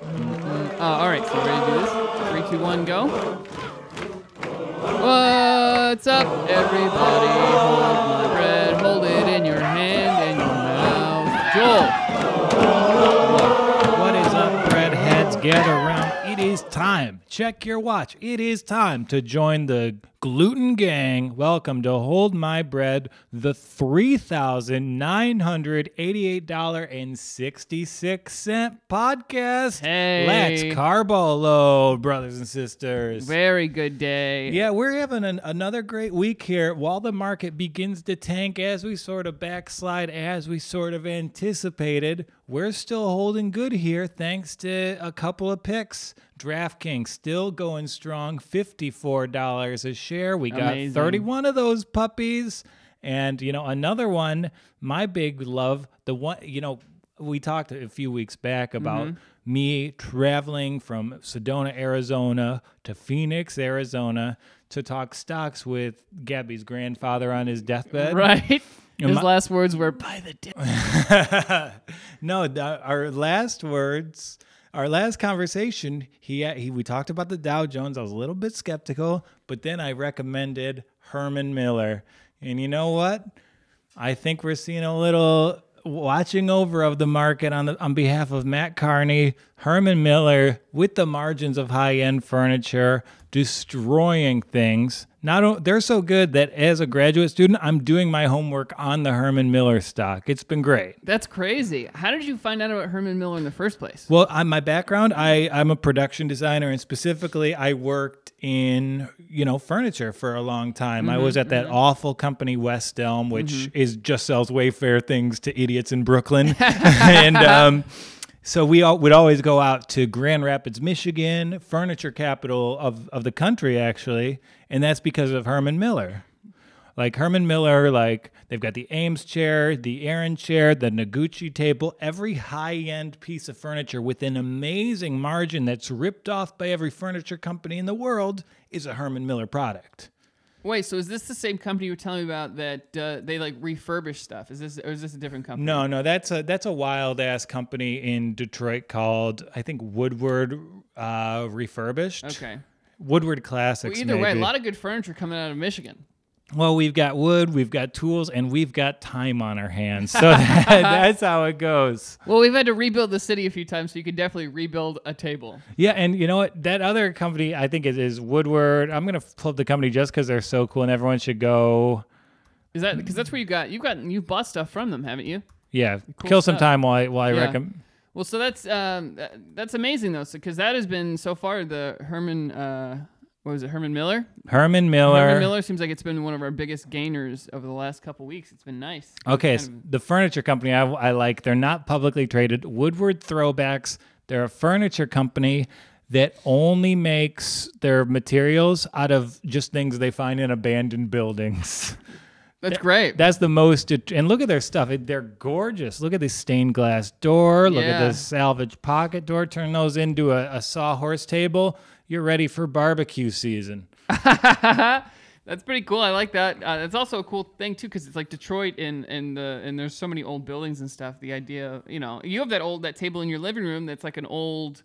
Uh, all right, so ready to do this? Three, two, one, go. What's up, everybody? Hold my bread, hold it in your hand and your mouth. Joel, What is up, breadheads? Gather around. It is time. Check your watch. It is time to join the gluten gang. Welcome to Hold My Bread, the $3,988.66 podcast. Hey. Let's carbo load, brothers and sisters. very good day. Yeah, we're having an, another great week here while the market begins to tank as we sort of backslide, as we sort of anticipated. We're still holding good here thanks to a couple of picks. DraftKings still going strong, $54 a share. We got Amazing. 31 of those puppies. And, you know, another one, my big love, the one, you know, we talked a few weeks back about Mm-hmm. me traveling from Sedona, Arizona to Phoenix, Arizona to talk stocks with Gabby's grandfather on his deathbed. Right? His my- last words were, by the day. no, the, our last words, our last conversation, he, he we talked about the Dow Jones. I was a little bit skeptical, but then I recommended Herman Miller. And you know what? I think we're seeing a little watching over of the market on the on behalf of Matt Carney, Herman Miller with the margins of high-end furniture, destroying things. Not they're so good that as a graduate student, I'm doing my homework on the Herman Miller stock. It's been great. That's crazy. How did you find out about Herman Miller in the first place? Well, on my background, I I'm a production designer, and specifically, I worked in you know furniture for a long time. I was mm-hmm, at that mm-hmm. awful company West Elm, which mm-hmm. is just sells Wayfair things to idiots in Brooklyn, and um, so we all, would always go out to Grand Rapids, Michigan, furniture capital of of the country, actually, and that's because of Herman Miller like Herman Miller, like they've got the Eames chair, the Aeron chair, the Noguchi table, every high end piece of furniture with an amazing margin that's ripped off by every furniture company in the world is a Herman Miller product. Wait, so is this the same company you were telling me about that uh, they like refurbish stuff? Is this or is this a different company? No, no, that's a that's a wild ass company in Detroit called I think Woodward uh, Refurbished. Okay. Woodward Classics. Well, either way, a lot of good furniture coming out of Michigan. Well, we've got wood, we've got tools, and we've got time on our hands. So that, that's how it goes. Well, we've had to rebuild the city a few times, so you can definitely rebuild a table. Yeah, and you know what? That other company, I think it is Woodward. I'm gonna plug the company just because they're so cool, and everyone should go. Is that because that's where you got you've got you bought stuff from them, haven't you? Yeah, kill some stuff. time while I, while I Yeah. recommend. Well, so that's um that's amazing though, because that has been so far the Herman uh what was it Herman Miller? Herman Miller. Herman Miller seems like it's been one of our biggest gainers over the last couple weeks. It's been nice. Okay, Kind s of- the furniture company I, I like. They're not publicly traded. Woodward Throwbacks. They're a furniture company that only makes their materials out of just things they find in abandoned buildings. that's great. That's the most. And look at their stuff. They're gorgeous. Look at this stained glass door. Look at this salvage pocket door. Turn those into a, a sawhorse table. You're ready for barbecue season. That's pretty cool. I like that. Uh, it's also a cool thing too, because it's like Detroit and and the and there's so many old buildings and stuff. The idea, you know, you have that old that table in your living room that's like an old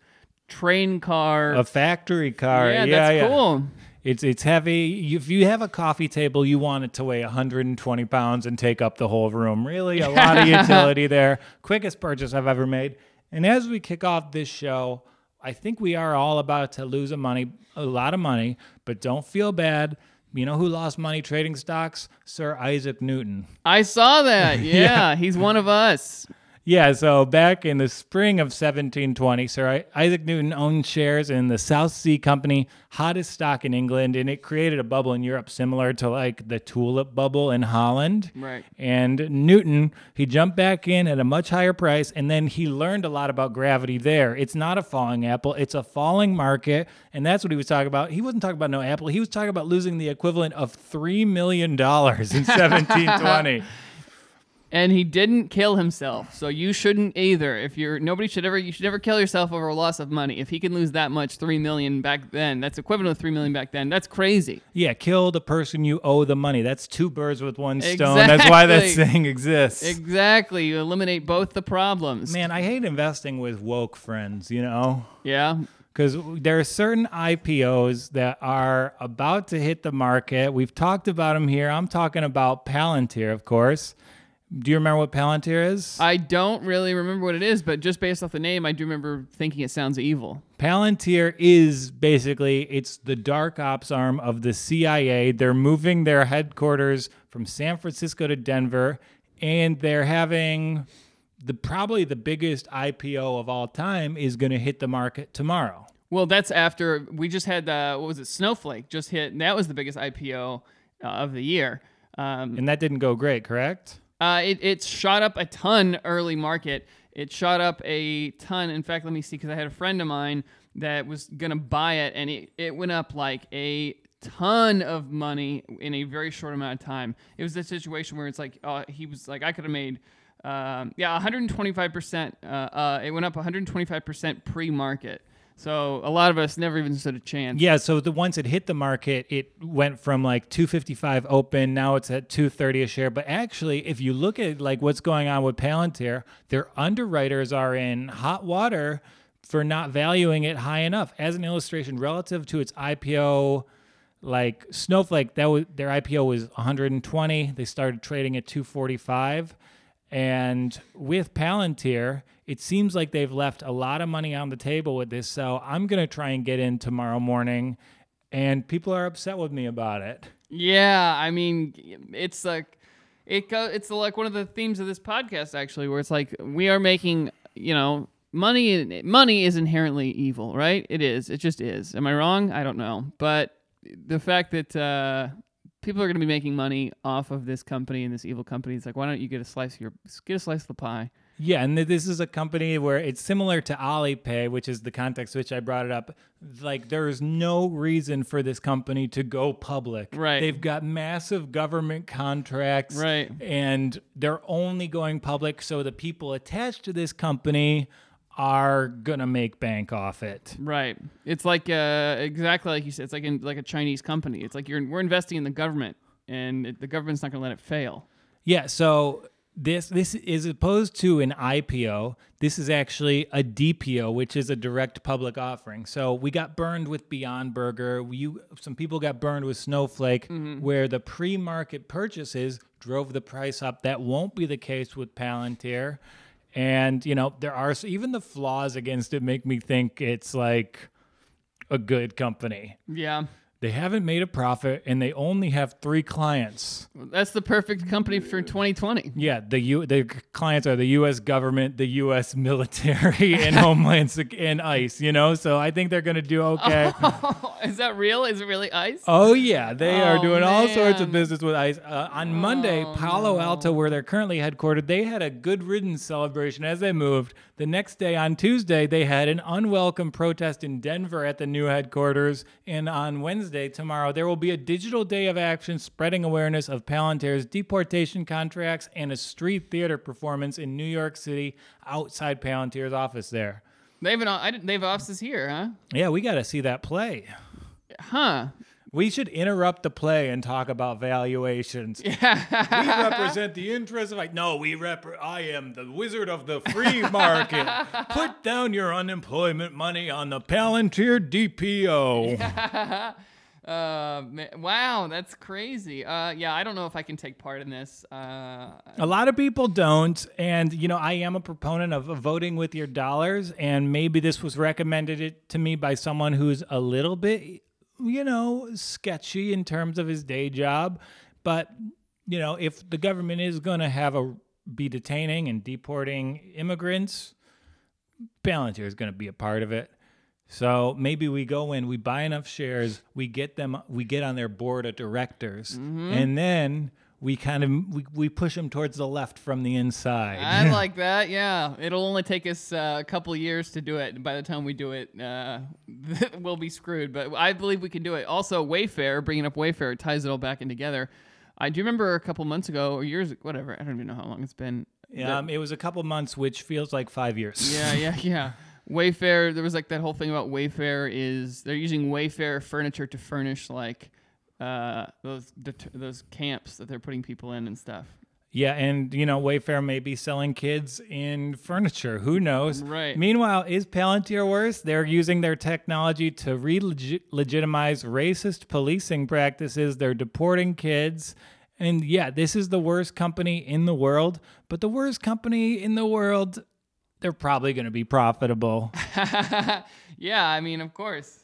train car. A factory car. yeah, Yeah, that's yeah. cool. It's it's heavy. If you have a coffee table, you want it to weigh 120 pounds and take up the whole room. Really, a lot of utility there. Quickest purchase I've ever made. And as we kick off this show, I think we are all about to lose a money, a lot of money, but don't feel bad. You know who lost money trading stocks? Sir Isaac Newton. I saw that. Yeah, he's one of us. Yeah, so back in the spring of 1720, Sir Isaac Newton owned shares in the South Sea Company, hottest stock in England, and it created a bubble in Europe similar to like the tulip bubble in Holland. Right. And Newton, he jumped back in at a much higher price, and then he learned a lot about gravity there. It's not a falling apple, it's a falling market, and that's what he was talking about. He wasn't talking about no apple, he was talking about losing the equivalent of $3 million in 1720. And he didn't kill himself. So you shouldn't either. If you're nobody should ever you should never kill yourself over a loss of money. If he can lose that much, three million back then, that's equivalent to three million back then. That's crazy. Yeah, kill the person you owe the money. That's two birds with one stone. That's why that saying exists. Exactly. You eliminate both the problems. Man, I hate investing with woke friends, you know? Yeah. Because there are certain IPOs that are about to hit the market. We've talked about them here. I'm talking about Palantir, of course. Do you remember what Palantir is? I don't really remember what it is, but just based off the name, I do remember thinking it sounds evil. Palantir is basically it's the dark ops arm of the CIA. They're moving their headquarters from San Francisco to Denver, and they're having the probably the biggest IPO of all time is going to hit the market tomorrow. Well, that's after we just had uh, what was it? Snowflake just hit. And that was the biggest IPO uh, of the year. Um, And that didn't go great, correct? Uh, it it shot up a ton early market. It shot up a ton. In fact, let me see because I had a friend of mine that was gonna buy it, and it it went up like a ton of money in a very short amount of time. It was a situation where it's like uh, he was like I could have made. Um, yeah, 125%. Uh, uh, it went up 125% pre-market. So a lot of us never even stood a chance. Yeah, so the once it hit the market, it went from like 255 open, now it's at 230 a share. But actually, if you look at like what's going on with Palantir, their underwriters are in hot water for not valuing it high enough. As an illustration, relative to its IPO, like Snowflake, that was their IPO was 120. They started trading at 245. And with Palantir, it seems like they've left a lot of money on the table with this. So I'm going to try and get in tomorrow morning. And people are upset with me about it. Yeah, I mean, it's like it go. It's like one of the themes of this podcast, actually, where it's like we are making, you know, money. Money is inherently evil, right? It is. It just is. Am I wrong? I don't know, but the fact that uh, people are going to be making money off of this company and this evil company, it's like, why don't you get a slice of your get a slice of the pie? Yeah, and this is a company where it's similar to Alipay, which is the context which I brought it up. Like there is no reason for this company to go public. Right. They've got massive government contracts. Right. And they're only going public so the people attached to this company are gonna make bank off it. Right. It's like uh, exactly like you said. It's like in like a Chinese company. It's like you're we're investing in the government, and it, the government's not to let it fail. Yeah, so this this is opposed to an IPO. This is actually a DPO, which is a direct public offering. So we got burned with Beyond Burger. You some people got burned with Snowflake, where the pre-market purchases drove the price up. That won't be the case with Palantir. And you know there are even the flaws against it make me think it's like a good company. Yeah. They haven't made a profit, and they only have three clients. That's the perfect company for 2020. Yeah, the U the clients are the U.S. government, the U.S. military, and Homeland Sec- and ICE. You know, so I think they're gonna do okay. Is that real? Is it really ice? Oh yeah, they are Oh, doing all sorts of business with ICE. Uh, on Monday, Oh, Palo Alto, where they're currently headquartered, they had a good riddance celebration as they moved. The next day, on Tuesday, they had an unwelcome protest in Denver at the new headquarters, and on Wednesday, tomorrow, there will be a digital day of action spreading awareness of Palantir's deportation contracts and a street theater performance in New York City outside Palantir's office there. They have an, they have offices here, huh? Yeah, we got to see that play. Huh. We should interrupt the play and talk about valuations. Yeah. we represent the interests of like no, we rep I am the wizard of the free market. Put down your unemployment money on the Palantir DPO. Uh, wow, that's crazy. Uh, yeah, I don't know if I can take part in this. Uh, A lot of people don't, and you know I am a proponent of voting with your dollars, and maybe this was recommended it to me by someone who's a little bit, you know, sketchy in terms of his day job, but you know if the government is going to have a be detaining and deporting immigrants, Palantir is going to be a part of it. So maybe we go in, we buy enough shares, we get them, we get on their board of directors, mm-hmm. and then we kind of we, we push them towards the left from the inside. I like that. Yeah, it'll only take us uh, a couple years to do it. By the time we do it, uh, we'll be screwed. But I believe we can do it. Also, Wayfair, bringing up Wayfair, ties it all back in together. I do remember a couple months ago or years, whatever. I don't even know how long it's been. that- Um, it was a couple months, which feels like five years. yeah, yeah, yeah. Wayfair. There was like that whole thing about Wayfair is they're using Wayfair furniture to furnish like uh, those det- those camps that they're putting people in and stuff. Yeah, and you know, Wayfair may be selling kids in furniture. Who knows? Right. Meanwhile, is Palantir worse? They're using their technology to re-legitimize racist policing practices. They're deporting kids. And yeah, this is the worst company in the world, but the worst company in the world, they're probably going to be profitable. yeah, I mean, of course.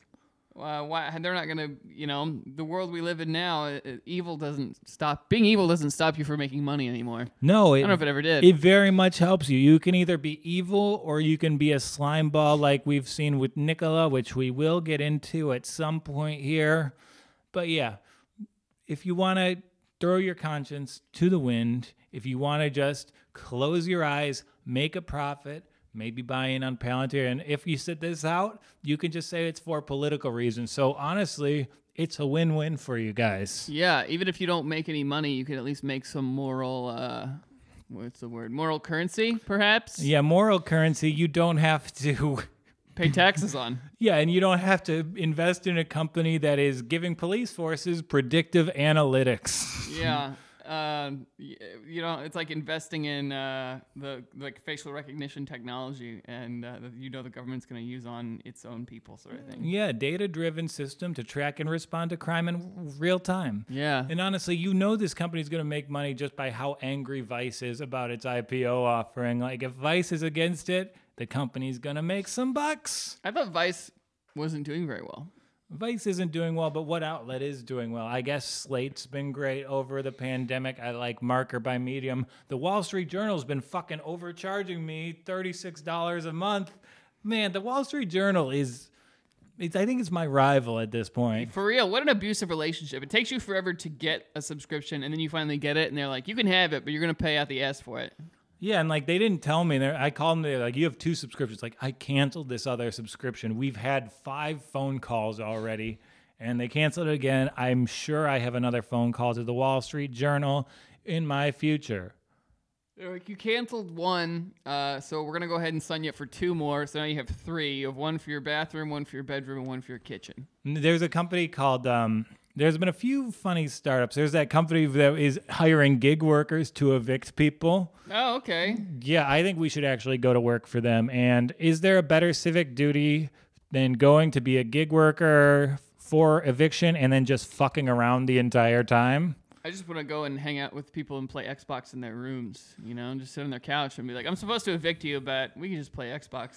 Uh, why they're not gonna, you know, the world we live in now, uh, uh, evil doesn't stop. Being evil doesn't stop you from making money anymore. No, it, I don't know if it ever did. It very much helps you. You can either be evil or you can be a slime ball like we've seen with Nikola, which we will get into at some point here. But yeah, if you want to throw your conscience to the wind, if you want to just close your eyes, make a profit, maybe buy in on Palantir, and if you sit this out, you can just say it's for political reasons. So honestly, it's a win-win for you guys. yeah, even if you don't make any money, you can at least make some moral. Uh, what's the word? Moral currency, perhaps. Yeah, moral currency, you don't have to Pay taxes on. Yeah, and you don't have to invest in a company that is giving police forces predictive analytics. yeah. Um, you know, it's like investing in uh, the like facial recognition technology, and uh, that you know the government's going to use on its own people, sort of thing. Yeah, data-driven system to track and respond to crime in real time. Yeah. And honestly, you know this company's going to make money just by how angry Vice is about its IPO offering. Like if Vice is against it, the company's going to make some bucks. I thought Vice wasn't doing very well. Vice isn't doing well, but what outlet is doing well? I guess Slate's been great over the pandemic. I like Marker by Medium. The Wall Street Journal's been fucking overcharging me $36 a month. Man, the Wall Street Journal is it's, I think it's my rival at this point. For real, what an abusive relationship. It takes you forever to get a subscription, and then you finally get it, and they're like, you can have it, but you're going to pay out the ass for it. Yeah, and like they didn't tell me. They're, I called them. They're like, "You have two subscriptions." Like I canceled this other subscription. We've had five phone calls already, and they canceled it again. I'm sure I have another phone call to the Wall Street Journal in my future. They're like, you canceled one, uh, so we're going to go ahead and sign you up for two more. So now you have three. You have one for your bathroom, one for your bedroom, and one for your kitchen. There's a company called. Um, there's been a few funny startups. There's that company that is hiring gig workers to evict people. Oh, okay. Yeah, I think we should actually go to work for them. And is there a better civic duty than going to be a gig worker for eviction and then just fucking around the entire time? I just want to go and hang out with people and play Xbox in their rooms, you know, and just sit on their couch and be like, I'm supposed to evict you, but we can just play Xbox.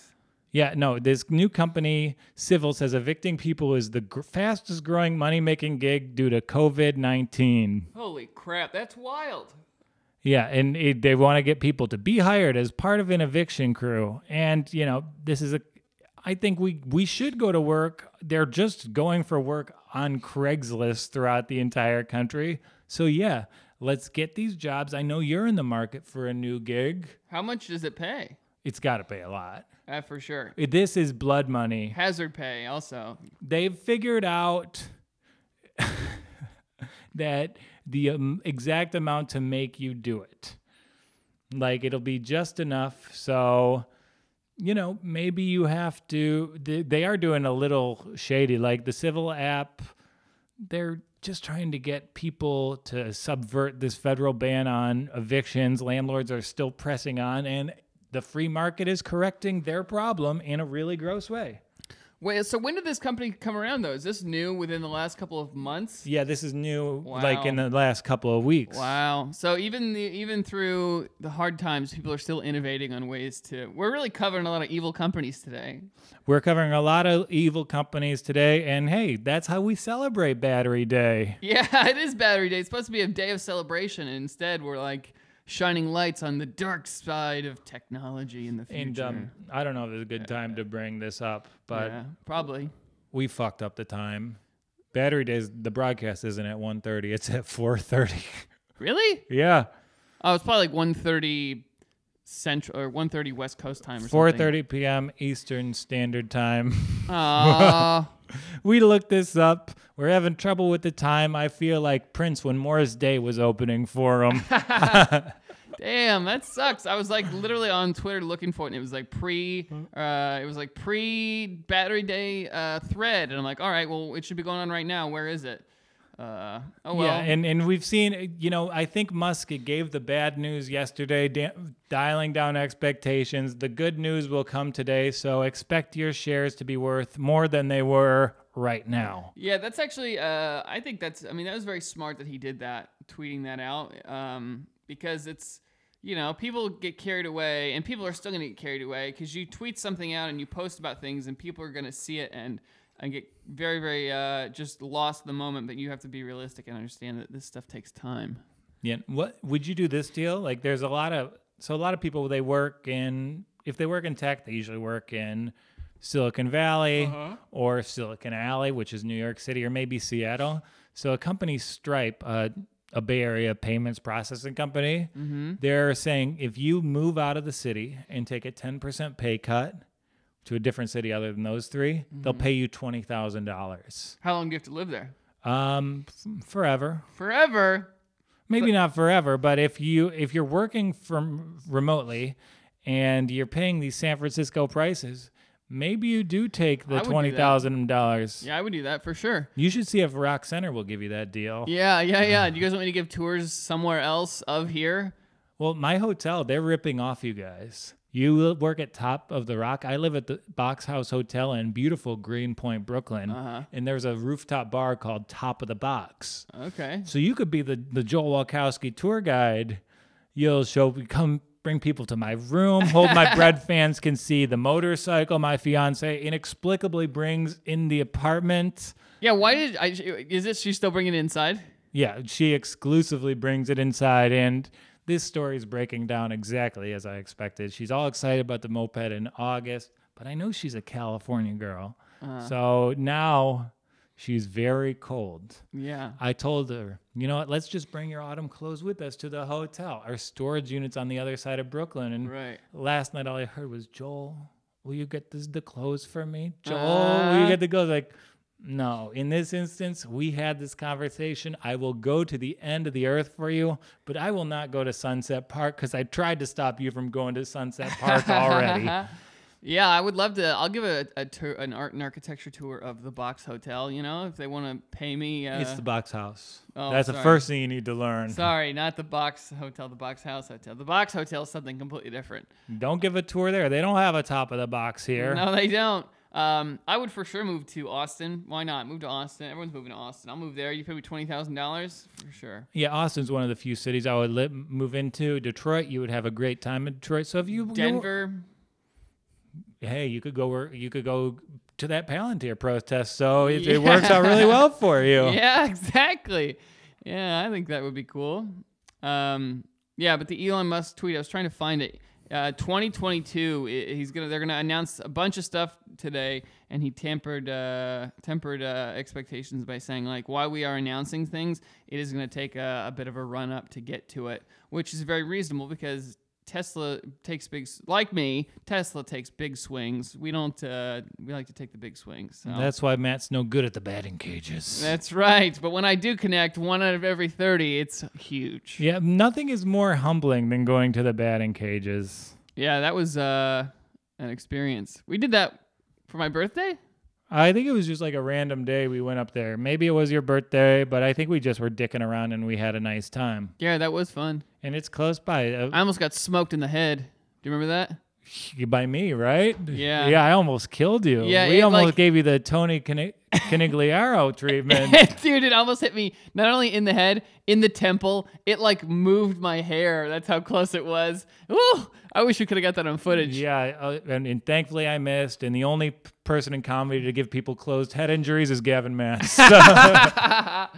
Yeah, no, this new company, Civvl, says evicting people is the gr- fastest growing money making gig due to COVID 19. Holy crap, that's wild. Yeah, and it, they want to get people to be hired as part of an eviction crew. And, you know, this is a I think we we should go to work. They're just going for work on Craigslist throughout the entire country. So yeah, let's get these jobs. I know you're in the market for a new gig. How much does it pay? It's got to pay a lot. Uh, for sure. This is blood money. Hazard pay also. They've figured out that the um, exact amount to make you do it. Like it'll be just enough. So, you know, maybe you have to. They, they are doing a little shady. Like the Civvl app, they're just trying to get people to subvert this federal ban on evictions. Landlords are still pressing on, and the free market is correcting their problem in a really gross way. Wait, so when did this company come around though? Is this new within the last couple of months? Yeah, this is new, like in the last couple of weeks. Wow. So even the even through the hard times, people are still innovating on ways to. We're really covering a lot of evil companies today. We're covering a lot of evil companies today, and hey, that's how we celebrate Battery Day. Yeah, it is Battery Day. It's supposed to be a day of celebration, and instead we're like shining lights on the dark side of technology in the future. And um, I don't know if it's a good time to bring this up, but yeah, probably. we fucked up the time. Battery Days, the broadcast isn't at 1.30, it's at 4.30. Really? yeah. Oh, it's probably like 1.30 Central or 1:30 West Coast time or Four something. p.m. Eastern Standard Time. Aw. We looked this up. We're having trouble with the time. I feel like Prince when Morris Day was opening for him. Damn, that sucks. I was like literally on Twitter looking for it, and it was like pre, uh, it was like pre Battery Day uh, thread, and I'm like, all right, well, it should be going on right now. Where is it? Uh, oh well. Yeah, and, and we've seen, you know, I think Musk gave the bad news yesterday, da- dialing down expectations. The good news will come today, so expect your shares to be worth more than they were right now. Yeah, that's actually. Uh, I think that's. I mean, that was very smart that he did that, tweeting that out, um, because it's. You know, people get carried away, and people are still gonna get carried away because you tweet something out and you post about things, and people are gonna see it and and get very, very uh, just lost in the moment. But you have to be realistic and understand that this stuff takes time. Yeah. What would you do this deal? Like, there's a lot of so a lot of people they work in. If they work in tech, they usually work in Silicon Valley or Silicon Alley, which is New York City, or maybe Seattle. So a company Stripe, uh, a Bay Area payments processing company, they're saying if you move out of the city and take a 10% pay cut to a different city other than those 3 they'll pay you twenty thousand dollars. How long do you have to live there? Um, forever Forever. maybe not forever but if you if you're working from remotely and you're paying these san francisco prices maybe you do take the I would do that. $20000 Yeah, I would do that for sure. you should see if rock center will give you that deal Yeah, yeah, yeah. Do you guys want me to give tours somewhere else of here? well my hotel they're ripping off you guys you work at top of the rock i live at the box house hotel in beautiful greenpoint brooklyn Uh-huh. and there's a rooftop bar called top of the box Okay. So you could be the, the Joel Walkowski tour guide. You'll show come bring people to my room. Hold my bread fans can see the motorcycle my fiance inexplicably brings in the apartment. Yeah, why did I? Is it she still bringing it inside? Yeah, she exclusively brings it inside and this story is breaking down exactly as I expected. She's all excited about the moped in August, but I know she's a California girl. So now she's very cold. Yeah. I told her, you know what? Let's just bring your autumn clothes with us to the hotel. Our storage unit's on the other side of Brooklyn. And Right. last night, all I heard was, Joel, will you get this, the clothes for me? Joel, will Uh. you get the clothes? Like, no. In this instance, we had this conversation. I will go to the end of the earth for you, but I will not go to Sunset Park because I tried to stop you from going to Sunset Park already. Yeah, I would love to. I'll give a, a tour, an art and architecture tour of the Box Hotel. You know, if they want to pay me. Uh, it's the box house. Oh, That's the sorry. first thing you need to learn. sorry, not the Box Hotel, the Box House Hotel. The Box Hotel is something completely different. Don't give a tour there. They don't have a top of the box here. No, they don't. Um, I would for sure move to Austin. Why not? Move to Austin. Everyone's moving to Austin. I'll move there. You pay me twenty thousand dollars for sure. Yeah, Austin's one of the few cities I would li- move into. Detroit, you would have a great time in Detroit. So if you Denver. hey, you could go where you could go to that Palantir protest. So it, it works out really well for you. Yeah, exactly. Yeah, I think that would be cool. Um, yeah, but the Elon Musk tweet, I was trying to find it. Uh, 2022, he's gonna they're gonna announce a bunch of stuff today, and he tempered uh, tempered uh, expectations by saying like while we are announcing things, it is gonna take a, a bit of a run up to get to it, which is very reasonable because Tesla takes big like me. Tesla takes big swings. We don't. Uh, we like to take the big swings. So. That's why Matt's no good at the batting cages. That's right. But when I do connect one out of every 30, it's huge. yeah, nothing is more humbling than going to the batting cages. Yeah, that was uh, an experience. We did that for my birthday. I think it was just like a random day we went up there. Maybe it was your birthday, but I think we just were dicking around and we had a nice time. Yeah, that was fun. And it's close by. Uh, I almost got smoked in the head. Do you remember that? by me, right? Yeah. Yeah, I almost killed you. Yeah, we it, almost like- gave you the Tony Cani- Conigliaro treatment. Dude, it almost hit me not only in the head, in the temple. It like moved my hair. That's how close it was. Ooh, I wish we could have got that on footage. yeah, uh, and, and thankfully I missed. And the only person in comedy to give people closed head injuries is Gavin Mass.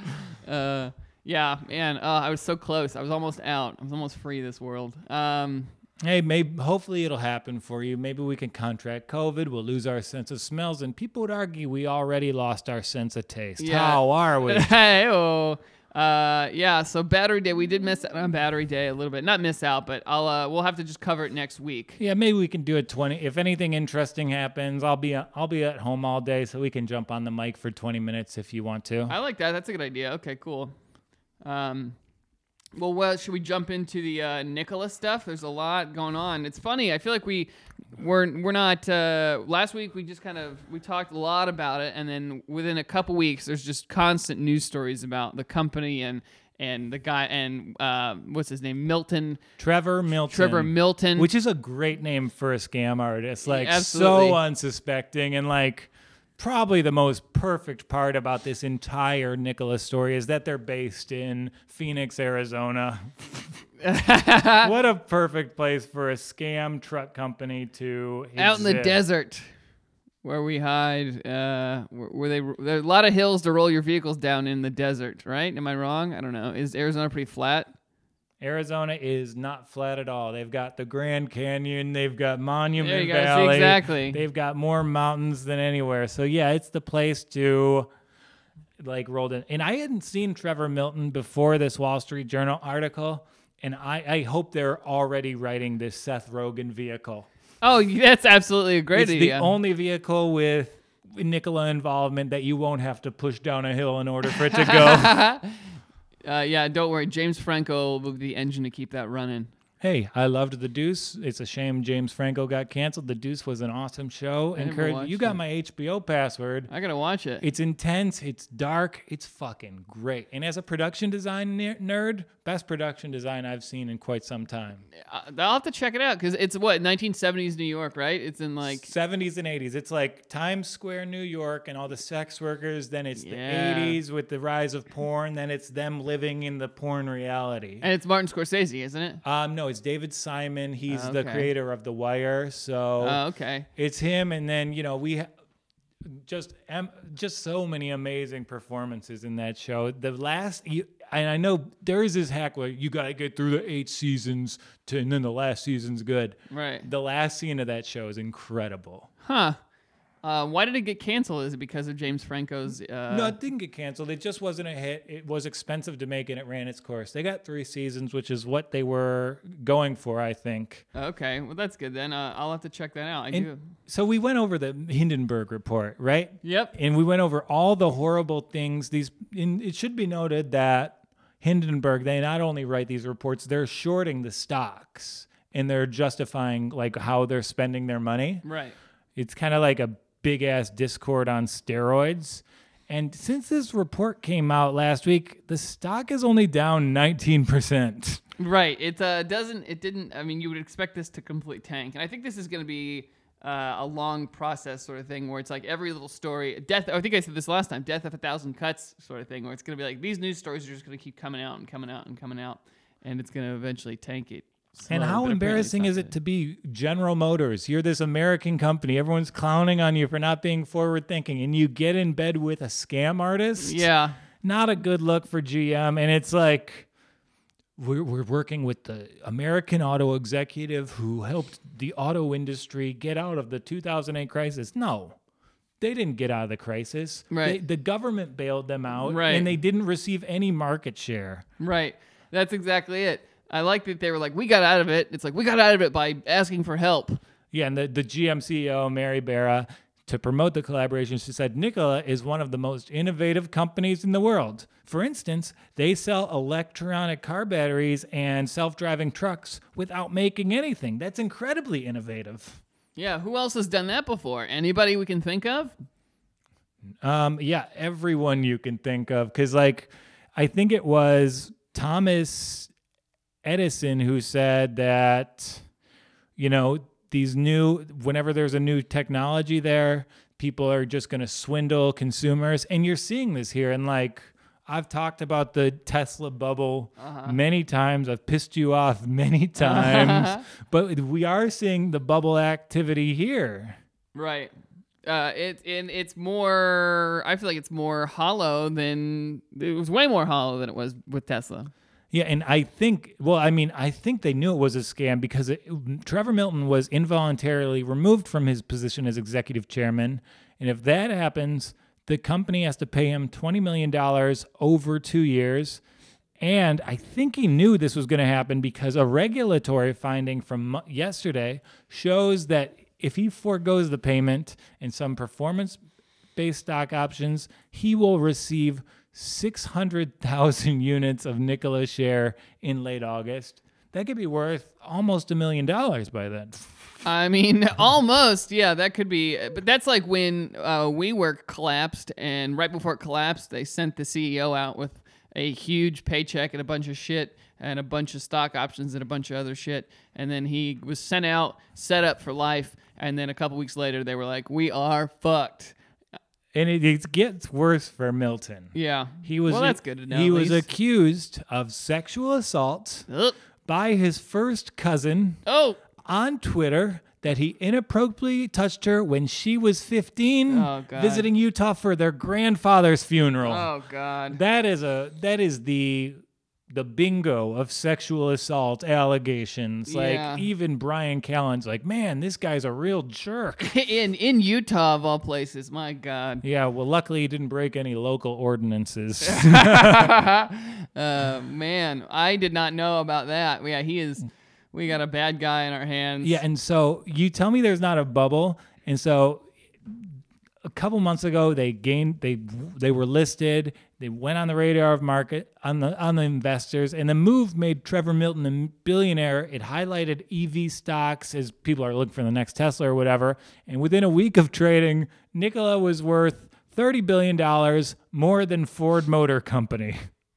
Uh, yeah, man. Uh, I was so close. I was almost out. I was almost free this world. Um, hey, maybe hopefully it'll happen for you. Maybe we can contract COVID. We'll lose our sense of smells, and people would argue we already lost our sense of taste. Yeah. How are we? hey, oh. Uh, yeah. So battery day, we did miss out on battery day a little bit. Not miss out, but I'll uh, we'll have to just cover it next week. Yeah, maybe we can do it 20. If anything interesting happens, I'll be I'll be at home all day, so we can jump on the mic for 20 minutes if you want to. I like that. That's a good idea. Okay, cool. Um, well, well, should we jump into the uh, Nikola's stuff? There's a lot going on. It's funny. I feel like we we're we're not. Uh, last week we just kind of we talked a lot about it, and then within a couple weeks, there's just constant news stories about the company and and the guy and uh, what's his name, Milton Trevor Milton. Trevor Milton, which is a great name for a scam artist. Like Absolutely. so unsuspecting and like probably the most perfect part about this entire Nikola's story is that they're based in Phoenix, Arizona. what a perfect place for a scam truck company to out in the desert where we hide uh where, where they there are a lot of hills to roll your vehicles down in the desert right? Am i wrong? I don't know. Is arizona pretty flat Arizona is not flat at all. They've got the Grand Canyon, they've got Monument There you go. Valley. exactly. They've got more mountains than anywhere. So yeah, it's the place to like rolled in. And I hadn't seen Trevor Milton before this Wall Street Journal article, and I, I hope they're already writing this Seth Rogen vehicle. oh that's absolutely a great it's idea the only vehicle with Nikola involvement that you won't have to push down a hill in order for it to go. uh, yeah don't worry. James franco will be the engine to keep that running Hey, I loved The Deuce. It's a shame James Franco got canceled. The Deuce was an awesome show. Encourage you got it. my HBO password. i gotta watch it It's intense. It's dark. It's fucking great. And as a production design ner- nerd, best production design I've seen in quite some time. Uh, i'll have to check it out because it's what 1970s new york right it's in like 70s and 80s. It's like Times Square, New York, and all the sex workers. Then it's Yeah. the 80s with the rise of porn. Then it's them living in the porn reality. and it's martin scorsese isn't it Um, no, it's David Simon. He's ah, the creator of The Wire. So oh okay. it's him and then you know we ha- just am just so many amazing performances in that show. The last you, and i know there is this hack where you gotta get through the eight seasons to and then the last season's good. Right. The last scene of that show is incredible. Huh uh, why did it get canceled? Is it because of James Franco's? Uh, no it didn't get canceled it just wasn't a hit it was expensive to make and it ran its course they got three seasons which is what they were going for i think Okay, well that's good then. Uh, I'll have to check that out. I And do. so we went over the hindenburg report right Yep. and we went over all the horrible things these and it should be noted that hindenburg they not only write these reports they're shorting the stocks and they're justifying like how they're spending their money Right. it's kind of like a big ass discord on steroids and since this report came out last week the stock is only down 19% Right. It uh, doesn't. It didn't. I mean, you would expect this to complete tank, and I think this is going to be uh, a long process sort of thing where it's like every little story, death. I think I said this last time, death of a thousand cuts sort of thing, where it's going to be like these news stories are just going to keep coming out and coming out and coming out, and it's going to eventually tank it. And how embarrassing is it to be General Motors? You're this American company. Everyone's clowning on you for not being forward thinking, and you get in bed with a scam artist. Yeah. Not a good look for GM. And it's like, we're, we're working with the American auto executive who helped the auto industry get out of the 2008 crisis. No, they didn't get out of the crisis. Right. They- the government bailed them out, Right. and they didn't receive any market share. Right. That's exactly it. I like that they were like, we got out of it. It's like we got out of it by asking for help. Yeah, and the, the GM CEO, Mary Barra, to promote the collaboration, she said Nikola is one of the most innovative companies in the world. For instance, they sell electronic car batteries and self driving trucks without making anything. That's incredibly innovative. Yeah. Who else has done that before? Anybody we can think of? Um, yeah, everyone you can think of. Because, like, I think it was Thomas Edison who said that, you know, these new, whenever there's a new technology there, people are just going to swindle consumers. And you're seeing this here. And, like, I've talked about the Tesla bubble many times. I've pissed you off many times. but we are seeing the bubble activity here. Right. Uh, it and it's more. I feel like it's more hollow than it was. Way more hollow than it was with Tesla. Yeah, and I think, well, I mean, I think they knew it was a scam because it, Trevor Milton was involuntarily removed from his position as executive chairman. And if that happens, The company has to pay him $20 million over two years. And I think he knew this was going to happen because a regulatory finding from yesterday shows that if he foregoes the payment and some performance based stock options, he will receive 600,000 units of Nikola share in late August. That could be worth almost a million dollars by then. I mean, almost. Yeah, that could be. But that's like when uh, WeWork collapsed, and right before it collapsed, they sent the CEO out with a huge paycheck and a bunch of shit and a bunch of stock options and a bunch of other shit. And then he was sent out, set up for life. And then a couple weeks later, they were like, "We are fucked." And it, it gets worse for Milton. Yeah. He was Well, that's good to know. He was least. accused of sexual assault Ugh. by his first cousin Oh. on Twitter that he inappropriately touched her when she was 15 Oh, visiting Utah for their grandfather's funeral. Oh God. That is a that is the the bingo of sexual assault allegations. Yeah. Like even Bryan Callen's like, "Man, this guy's a real jerk." in in Utah of all places. My God. yeah, well luckily he didn't break any local ordinances. uh, man, I did not know about that. Yeah, he is. We got a bad guy in our hands. Yeah, and so you tell me there's not a bubble, and so a couple months ago they gained they they were listed, they went on the radar of market on the on the investors, and the move made Trevor Milton a billionaire. It highlighted EV stocks as people are looking for the next Tesla or whatever, and within a week of trading, Nikola was worth thirty billion dollars more than Ford Motor Company.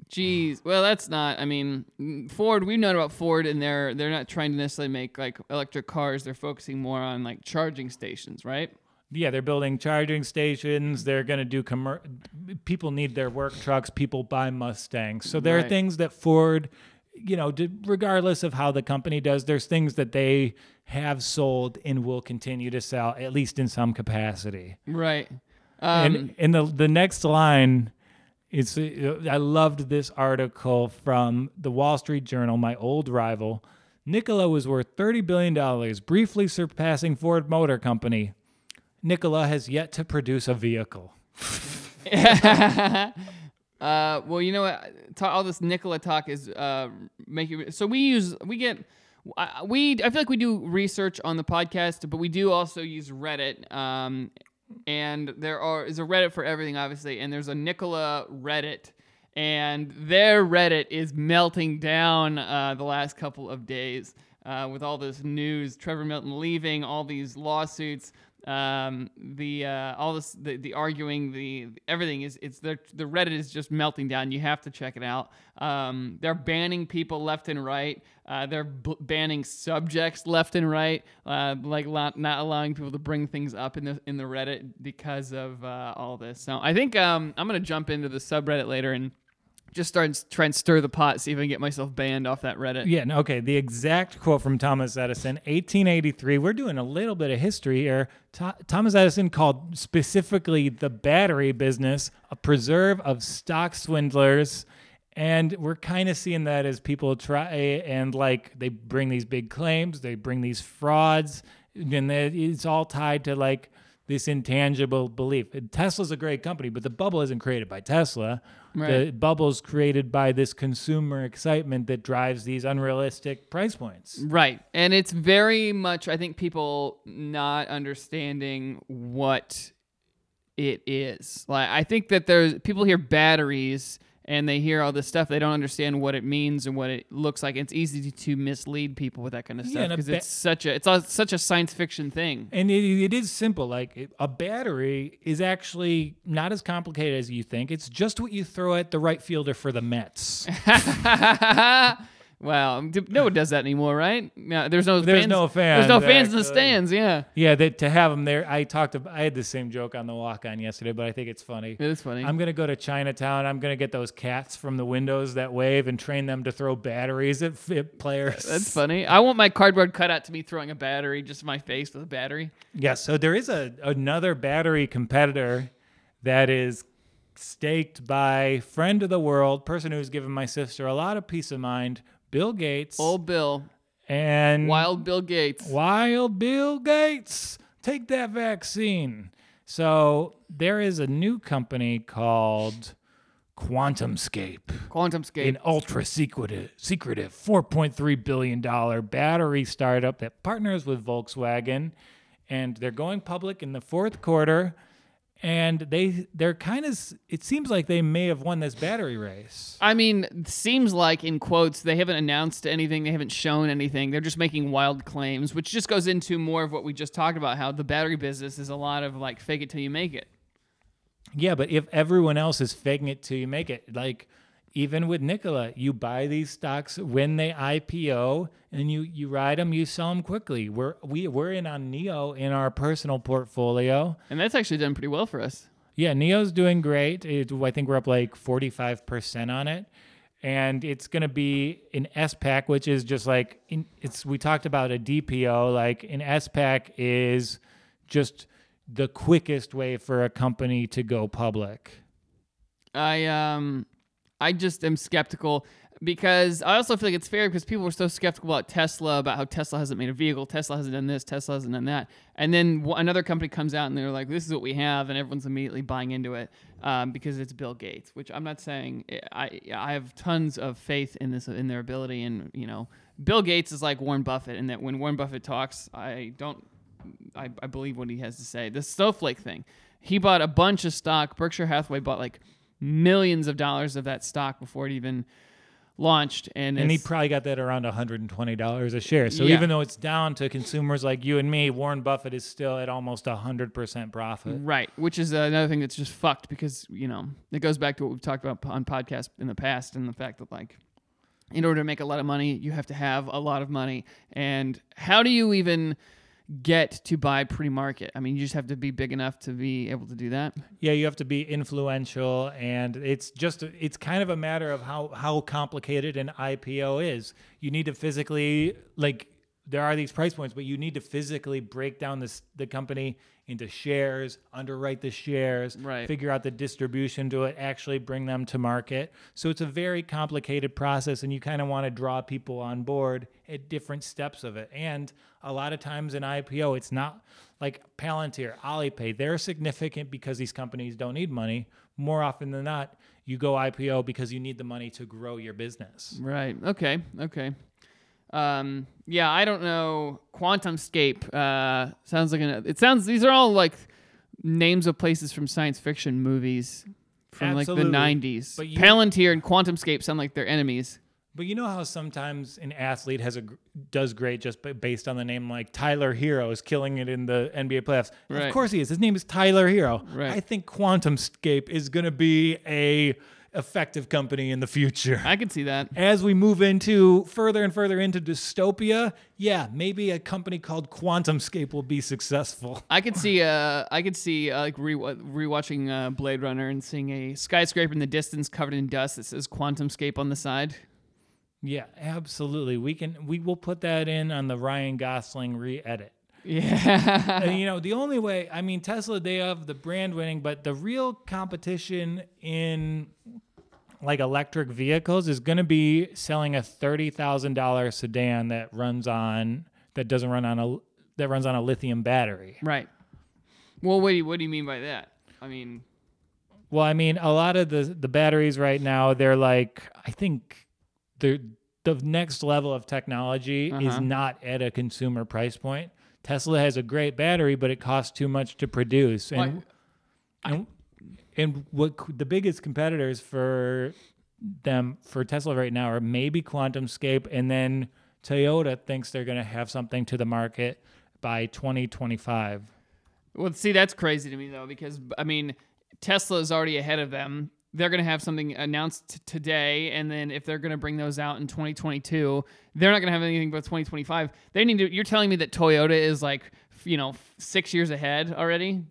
Jeez. Well, that's not. I mean, Ford. We've known about Ford, and they're they're not trying to necessarily make like electric cars. They're focusing more on like charging stations, right? Yeah, they're building charging stations. They're going to do commer- people need their work trucks. People buy Mustangs. So there are things that Ford, you know, did, regardless of how the company does, there's things that they have sold and will continue to sell at least in some capacity. Right. Um, and and the the next line is I loved this article from the Wall Street Journal, my old rival. Nikola was worth $30 billion, briefly surpassing Ford Motor Company. Nikola has yet to produce a vehicle. uh, well, you know what? All this Nikola talk is uh, making. So we use we get. I- We I feel like we do research on the podcast, but we do also use Reddit. Um, and there are is a Reddit for everything, obviously, and there's a Nikola Reddit, and their Reddit is melting down uh, the last couple of days uh, with all this news. Trevor Milton leaving, all these lawsuits um, the uh, all this the, the arguing the everything is it's the the Reddit is just melting down. You have to check it out. Um, they're banning people left and right. Uh, they're b- banning subjects left and right, uh, like not allowing people to bring things up in the in the Reddit because of uh, all this. So I think um, I'm gonna jump into the subreddit later and just start and try and stir the pot, see if I can get myself banned off that Reddit. Yeah, no, okay. The exact quote from Thomas Edison, 1883. We're doing a little bit of history here. Tho- Thomas Edison called specifically the battery business a preserve of stock swindlers. And we're kind of seeing that as people try and like they bring these big claims, they bring these frauds, and it's all tied to like this intangible belief. And Tesla's a great company, but the bubble isn't created by Tesla. The bubble's created by this consumer excitement that drives these unrealistic price points. Right. And it's very much, I think, people not understanding what it is. Like, I think that there's people hear batteries and they hear all this stuff. They don't understand what it means and what it looks like. It's easy to mislead people with that kind of Yeah, stuff because ba- it's such a it's a, such a science fiction thing. And it, it is simple. Like it- a battery is actually not as complicated as you think. It's just what you throw at the right fielder for the Mets. wow, um, no one does that anymore, right? Yeah, there's no There's fans, no There's no fans, fans in the stands. Yeah, yeah, that to have them there. I talked. About, I had the same joke on the walk on yesterday, but I think it's funny. it is funny. I'm gonna go to Chinatown. I'm gonna get those cats from the windows that wave and train them to throw batteries at, at players. That's funny. I want my cardboard cutout to be throwing a battery, just my face with a battery. Yes, so there is a another battery competitor that is staked by friend of the world, person who's given my sister a lot of peace of mind, Bill Gates. Old Bill, and Wild Bill Gates. Wild Bill Gates. Take that vaccine. So there is a new company called QuantumScape, QuantumScape. an ultra secretive, secretive $4.3 billion battery startup that partners with Volkswagen. And they're going public in the fourth quarter. And they they're kind of it seems like they may have won this battery race. I mean, seems like in quotes they haven't announced anything, they haven't shown anything. They're just making wild claims, which just goes into more of what we just talked about how the battery business is a lot of like fake it till you make it. Yeah, but if everyone else is faking it till you make it, like even with Nikola, you buy these stocks when they IPO and you you ride them, you sell them quickly. We're we we're in on NIO in our personal portfolio. And that's actually done pretty well for us. Yeah, NIO's doing great. It, I think we're up like 45% on it. And it's going to be an SPAC, which is just like, in, it's, we talked about a DPO. Like an SPAC is just the quickest way for a company to go public. I um I just am skeptical because I also feel like it's fair because people were so skeptical about Tesla about how Tesla hasn't made a vehicle, Tesla hasn't done this, Tesla hasn't done that, and then another company comes out and they're like, "This is what we have," and everyone's immediately buying into it um, because it's Bill Gates. Which I'm not saying I I have tons of faith in this in their ability, and you know, Bill Gates is like Warren Buffett, and that when Warren Buffett talks, I don't I, I believe what he has to say. The Snowflake thing, he bought a bunch of stock. Berkshire Hathaway bought like millions of dollars of that stock before it even launched, and And he probably got that around $120 a share. So Yeah. even though it's down to consumers like you and me, Warren Buffett is still at almost 100% profit. Right, which is another thing that's just fucked because you know it goes back to what we've talked about on podcasts in the past and the fact that like in order to make a lot of money you have to have a lot of money and how do you even get to buy pre-market? I mean, you just have to be big enough to be able to do that. Yeah, you have to be influential, and it's just it's kind of a matter of how how complicated an IPO is. You need to physically like there are these price points, but you need to physically break down this the company into shares, underwrite the shares, Right. figure out the distribution to it, actually bring them to market. So it's a very complicated process, and you kind of want to draw people on board at different steps of it. And a lot of times in IPO, it's not like Palantir, Alipay. They're significant because these companies don't need money. More often than not, you go IPO because you need the money to grow your business. Right. Okay. Okay. Um, yeah, I don't know. QuantumScape uh, sounds like an. It sounds. These are all like names of places from science fiction movies from like the '90s. But you- Palantir and QuantumScape sound like they're enemies. But you know how sometimes an athlete has a does great just based on the name, like Tyler Herro is killing it in the NBA playoffs. Right. Of course he is. His name is Tyler Herro. Right. I think QuantumScape is going to be a effective company in the future. I could see that. As we move into further and further into dystopia, yeah, maybe a company called QuantumScape will be successful. I could see. Uh, I could see uh, like re- rewatching uh, Blade Runner and seeing a skyscraper in the distance covered in dust that says QuantumScape on the side. Yeah, absolutely. We can we will put that in on the Ryan Gosling re-edit. Yeah. and, you know, the only way, I mean, Tesla, they have the brand winning, but the real competition in like electric vehicles is going to be selling a $30,000 sedan that runs on, that doesn't run on a, that runs on a lithium battery. right. Well, what do you, what do you mean by that? I mean, Well, I mean, a lot of the, the batteries right now, they're like, I think the, the next level of technology is Uh-huh. not at a consumer price point. Tesla has a great battery, but it costs too much to produce. And Like, and, and what the biggest competitors for them for Tesla right now are maybe QuantumScape, and then Toyota thinks they're going to have something to the market by 2025. Well, see, that's crazy to me though, because I mean, Tesla is already ahead of them. They're going to have something announced t- today, and then if they're going to bring those out in 2022, they're not going to have anything but 2025. They need to. You're telling me that Toyota is like, you know, six years ahead already?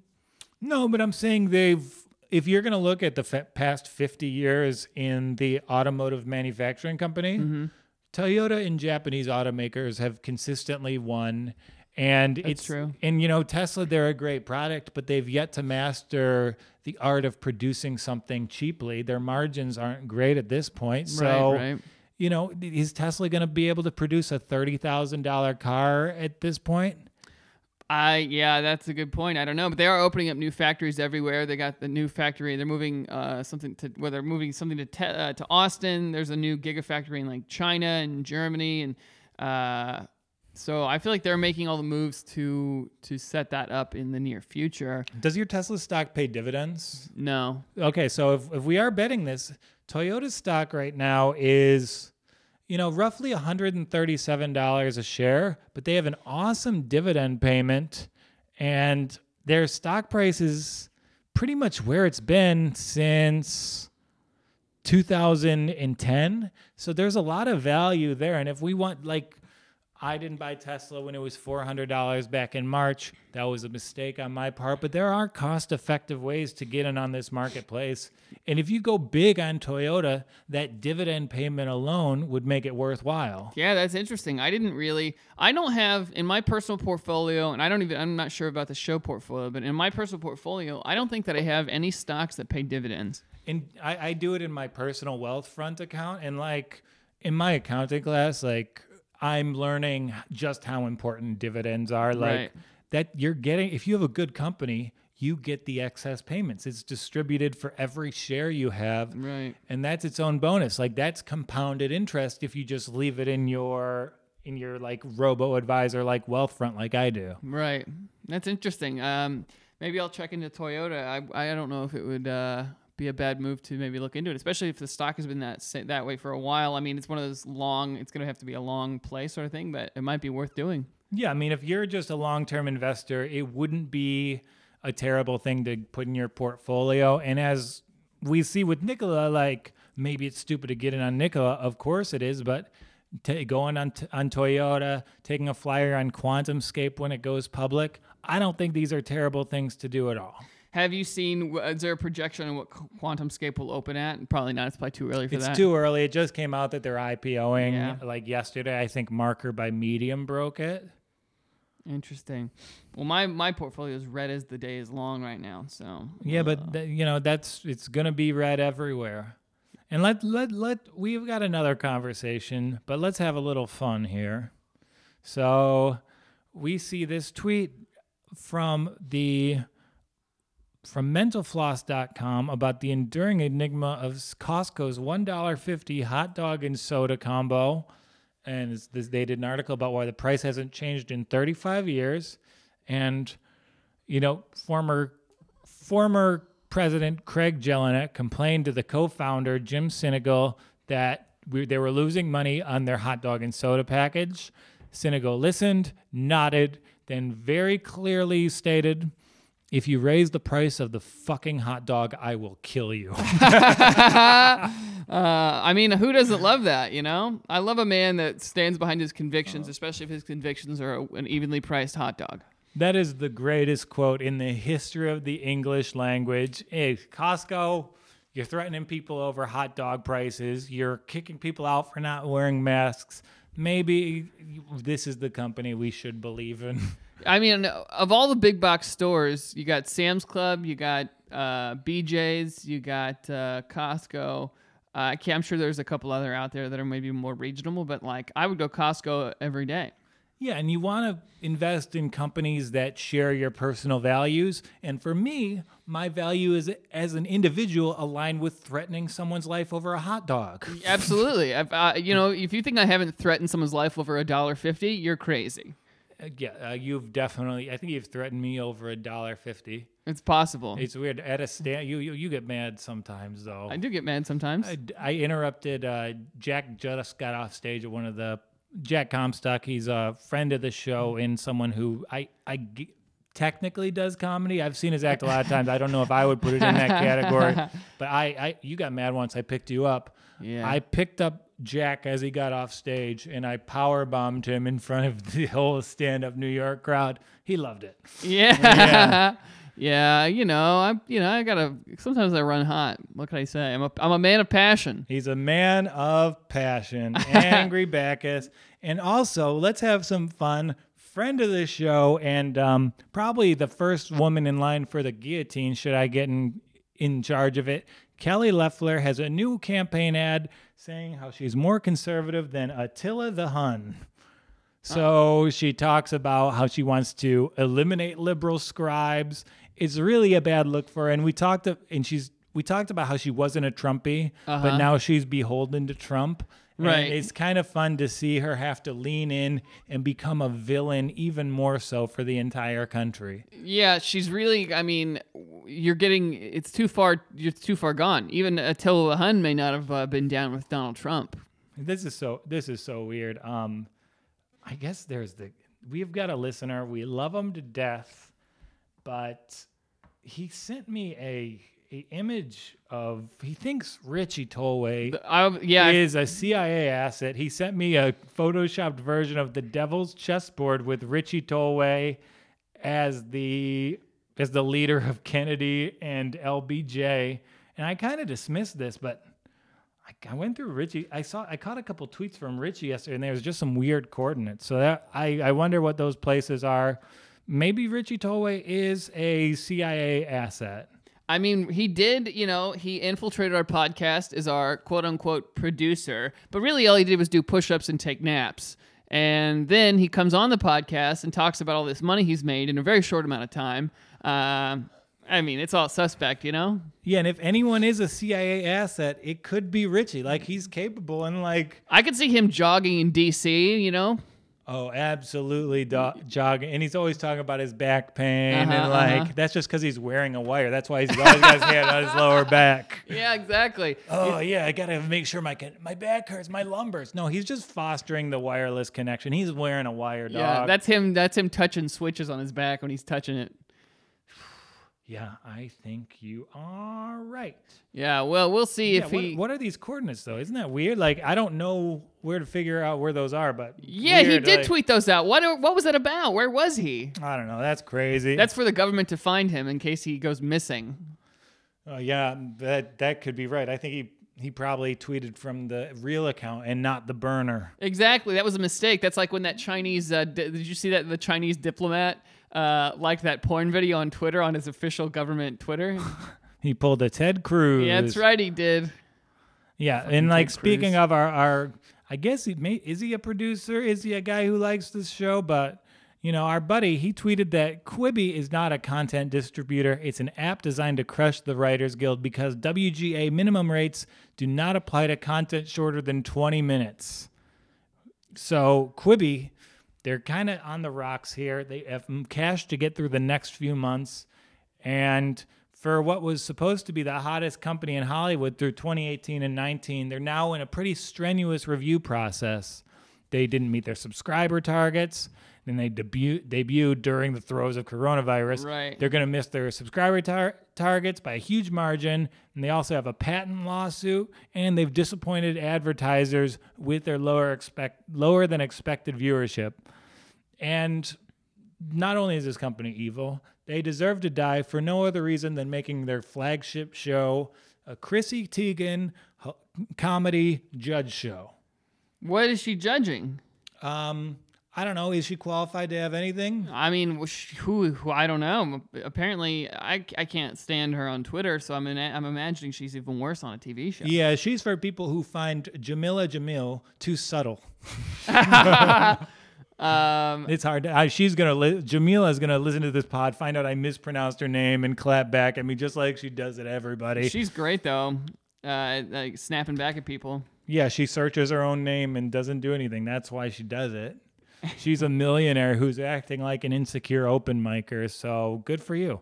No, but I'm saying they've. If you're going to look at the fa- past 50 years in the automotive manufacturing company, mm-hmm. Toyota and Japanese automakers have consistently won. And it's true. And you know, Tesla, they're a great product, but they've yet to master the art of producing something cheaply. Their margins aren't great at this point. So, right, right. you know, is Tesla going to be able to produce a $30,000 car at this point? I yeah, that's a good point. I don't know, but they are opening up new factories everywhere. They got the new factory. They're moving uh, something to well, they're moving something to te- uh, to Austin. There's a new gigafactory in like China and Germany, and uh, so I feel like they're making all the moves to to set that up in the near future. Does your Tesla stock pay dividends? No, Okay, so if, if we are betting this, Toyota's stock right now is, you know, roughly $137 a share, but they have an awesome dividend payment and their stock price is pretty much where it's been since 2010. So there's a lot of value there. And if we want, like, I didn't buy Tesla when it was $400 back in March. That was a mistake on my part, but there are cost effective ways to get in on this marketplace. And if you go big on Toyota, that dividend payment alone would make it worthwhile. Yeah, that's interesting. I didn't really. I don't have in my personal portfolio, and I don't even. I'm not sure about the show portfolio, but in my personal portfolio, I don't think that I have any stocks that pay dividends. And I, I do it in my personal Wealthfront account. And like in my accounting class, like I'm learning just how important dividends are. Like Right. that you're getting, if you have a good company, you get the excess payments. It's distributed for every share you have. Right. And that's its own bonus. Like that's compounded interest if you just leave it in your in your like robo advisor like Wealthfront like I do. Right. That's interesting. Um, maybe I'll check into Toyota. I, I don't know if it would uh, be a bad move to maybe look into it, especially if the stock has been that that way for a while. I mean, it's one of those long. It's going to have to be a long play sort of thing, but it might be worth doing. Yeah, I mean, if you're just a long term investor, it wouldn't be a terrible thing to put in your portfolio. And as we see with Nikola, like maybe it's stupid to get in on Nikola. Of course it is, but t- going on t- on Toyota, taking a flyer on QuantumScape when it goes public, I don't think these are terrible things to do at all. Have you seen? Is there a projection on what QuantumScape will open at? Probably not. It's probably too early for It's that. too early. It just came out that they're IPOing Yeah. like yesterday. I think Marker by Medium broke it. Interesting. Well, my my portfolio is red as the day is long right now. So Yeah, but uh, th- you know that's it's gonna be red everywhere. And let let let we've got another conversation, but let's have a little fun here. So we see this tweet from the from mentalfloss.com about the enduring enigma of Costco's $1.50 hot dog and soda combo. And this, they did an article about why the price hasn't changed in 35 years. And, you know, former former President Craig Jelinek complained to the co-founder Jim Sinegal that we, they were losing money on their hot dog and soda package. Sinegal listened, nodded, then very clearly stated, "If you raise the price of the fucking hot dog, I will kill you." Uh, I mean, who doesn't love that? You know, I love a man that stands behind his convictions, especially if his convictions are a, an evenly priced hot dog. That is the greatest quote in the history of the English language. Hey, Costco, you're threatening people over hot dog prices. You're kicking people out for not wearing masks. Maybe this is the company we should believe in. I mean, of all the big box stores, you got Sam's Club, you got uh, BJ's, you got uh, Costco. Uh, I can't- I'm sure there's a couple other out there that are maybe more regional, but like I would go Costco every day. Yeah, and you want to invest in companies that share your personal values. And for me, my value is as an individual aligned with threatening someone's life over a hot dog. Absolutely. If, uh, you know, if you think I haven't threatened someone's life over a dollar fifty, you're crazy. Uh, yeah, uh, you've definitely. I think you've threatened me over a dollar fifty. It's possible. It's weird at a stand. You you, you get mad sometimes though. I do get mad sometimes. I, I interrupted. Uh, Jack just got off stage at one of the Jack Comstock. He's a friend of the show and someone who I I g- technically does comedy. I've seen his act a lot of times. I don't know if I would put it in that category, but I, I you got mad once. I picked you up. Yeah. I picked up Jack as he got off stage and I power bombed him in front of the whole stand up New York crowd. He loved it. Yeah. yeah. you know, I'm you know, I gotta sometimes I run hot. What can I say? I'm a I'm a man of passion. He's a man of passion, angry Bacchus. And also, let's have some fun. Friend of the show, and um, probably the first woman in line for the guillotine, should I get in, in charge of it. Kelly Loeffler has a new campaign ad saying how she's more conservative than Attila the Hun. So she talks about how she wants to eliminate liberal scribes. It's really a bad look for her. And we talked and she's we talked about how she wasn't a Trumpy, but uh-huh. now she's beholden to Trump. And Right. it's kind of fun to see her have to lean in and become a villain even more so for the entire country. Yeah, she's really. I mean, you're getting. It's too far. You're too far gone. Even Attila Hun may not have uh, been down with Donald Trump. This is so this is so weird. Um I guess there's the we've got a listener. We love him to death, but he sent me a a image of he thinks Richie Tolway I, um, yeah, I- is a CIA asset. He sent me a photoshopped version of the Devil's chessboard with Richie Tolway as the as the leader of Kennedy and LBJ. And I kind of dismissed this, but I, I went through Richie. I saw I caught a couple tweets from Richie yesterday, and there was just some weird coordinates. So that I I wonder what those places are. Maybe Richie Tolway is a CIA asset. I mean, he did, you know, he infiltrated our podcast as our quote unquote producer, but really all he did was do push ups and take naps. And then he comes on the podcast and talks about all this money he's made in a very short amount of time. Um, I mean, it's all suspect, you know? Yeah, and if anyone is a CIA asset, it could be Richie. Like he's capable and like I could see him jogging in DC, you know? Oh, absolutely do- jogging, and he's always talking about his back pain, Uh-huh, and like uh-huh. that's just because he's wearing a wire. That's why he's always got his hand on his lower back. Yeah, exactly. Oh yeah, I gotta make sure my con- my back hurts, my lumbers. No, he's just fostering the wireless connection. He's wearing a wire, dog. Yeah, that's him. That's him touching switches on his back when he's touching it. Yeah, I think you are right. Yeah, well, we'll see Yeah, if what, he. what are these coordinates though? Isn't that weird? Like I don't know where to figure out where those are, but yeah, he did like- tweet those out. What? What was that about? Where was he? I don't know. That's crazy. That's for the government to find him in case he goes missing. Oh yeah, that that could be right. I think he he probably tweeted from the real account and not the burner. Exactly, that was a mistake. That's like when that Chinese. Uh, di- did you see that the Chinese diplomat uh, liked that porn video on Twitter on his official government Twitter? He pulled a Ted Cruz. yeah, that's right, he did. Yeah, and like Ted speaking Cruz. of our our, I guess he may is he a producer? Is he a guy who likes this show? But you know, our buddy he tweeted that Quibi is not a content distributor. It's an app designed to crush the Writers Guild because WGA minimum rates do not apply to content shorter than 20 minutes. So Quibi, they're kind of on the rocks here. They have cash to get through the next few months, and for what was supposed to be the hottest company in Hollywood through 2018 and 19, they're now in a pretty strenuous review process. They didn't meet their subscriber targets. Then they debut debuted during the throes of coronavirus. Right. They're going to miss their subscriber tar- targets by a huge margin, and they also have a patent lawsuit, and they've disappointed advertisers with their lower expect lower than expected viewership. And not only is this company evil, they deserve to die for no other reason than making their flagship show a Chrissy Teigen comedy judge show. What is she judging? Um, I don't know. Is she qualified to have anything? I mean, who, who? I don't know. Apparently, I, I can't stand her on Twitter, so I'm in, I'm imagining she's even worse on a TV show. Yeah, she's for people who find Jamila Jamil too subtle. Um, It's hard. To, I, she's gonna. Li- Jamila's gonna listen to this pod, find out I mispronounced her name, and clap back at me just like she does at everybody. she's great though. Uh, like snapping back at people. yeah, she searches her own name and doesn't do anything. That's why she does it. She's a millionaire who's acting like an insecure open micer. So good for you.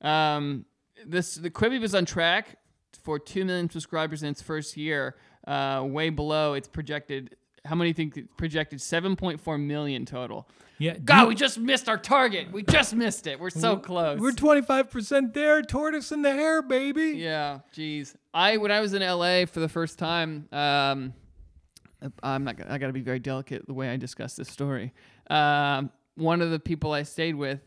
Um, this the Quibi was on track for two million subscribers in its first year. Uh, way below its projected. How many think projected? Seven point four million total. Yeah. God, you- we just missed our target. We just missed it. We're so close. We're twenty five percent there. Tortoise in the hare, baby. Yeah, geez. I when I was in LA for the first time, um, I'm not. I got to be very delicate the way I discuss this story. Um, one of the people I stayed with,